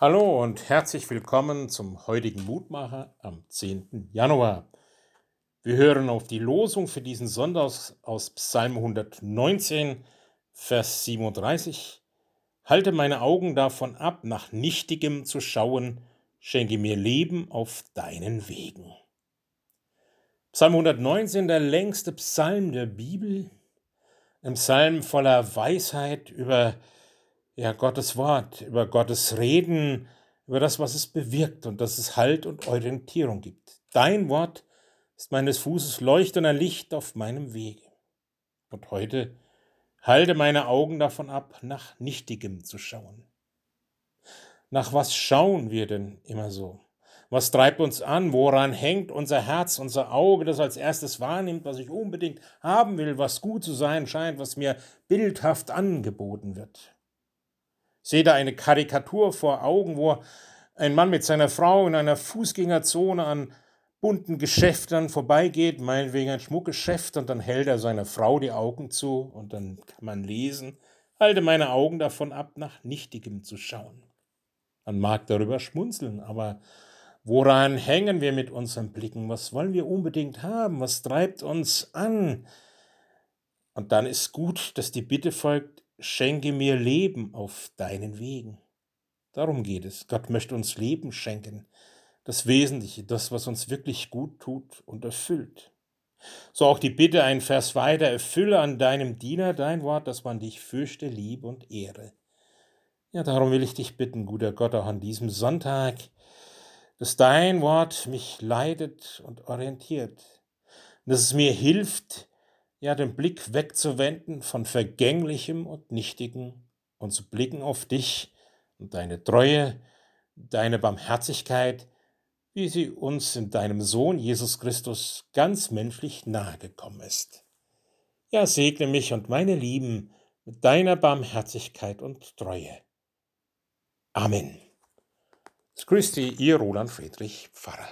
Hallo und herzlich willkommen zum heutigen Mutmacher am 10. Januar. Wir hören auf die Losung für diesen Sonntag aus Psalm 119, Vers 37. Halte meine Augen davon ab, nach Nichtigem zu schauen, schenke mir Leben auf deinen Wegen. Psalm 119, der längste Psalm der Bibel, ein Psalm voller Weisheit über ja, Gottes Wort, über Gottes Reden, über das, was es bewirkt und dass es Halt und Orientierung gibt. Dein Wort ist meines Fußes Leucht und ein Licht auf meinem Wege. Und heute halte meine Augen davon ab, nach Nichtigem zu schauen. Nach was schauen wir denn immer so? Was treibt uns an? Woran hängt unser Herz, unser Auge, das als erstes wahrnimmt, was ich unbedingt haben will, was gut zu sein scheint, was mir bildhaft angeboten wird? Sehe da eine Karikatur vor Augen, wo ein Mann mit seiner Frau in einer Fußgängerzone an bunten Geschäften vorbeigeht, meinetwegen ein Schmuckgeschäft, und dann hält er seiner Frau die Augen zu und dann kann man lesen, halte meine Augen davon ab, nach Nichtigem zu schauen. Man mag darüber schmunzeln, aber woran hängen wir mit unseren Blicken? Was wollen wir unbedingt haben? Was treibt uns an? Und dann ist gut, dass die Bitte folgt, schenke mir Leben auf deinen Wegen. Darum geht es. Gott möchte uns Leben schenken. Das Wesentliche, das, was uns wirklich gut tut und erfüllt. So auch die Bitte ein Vers weiter, erfülle an deinem Diener dein Wort, dass man dich fürchte, liebe und ehre. Ja, darum will ich dich bitten, guter Gott, auch an diesem Sonntag, dass dein Wort mich leitet und orientiert, dass es mir hilft, ja den Blick wegzuwenden von Vergänglichem und Nichtigen und zu blicken auf dich und deine Treue, deine Barmherzigkeit, wie sie uns in deinem Sohn Jesus Christus ganz menschlich nahegekommen ist. Ja, segne mich und meine Lieben mit deiner Barmherzigkeit und Treue. Amen. Christi, ihr Roland Friedrich Pfarrer.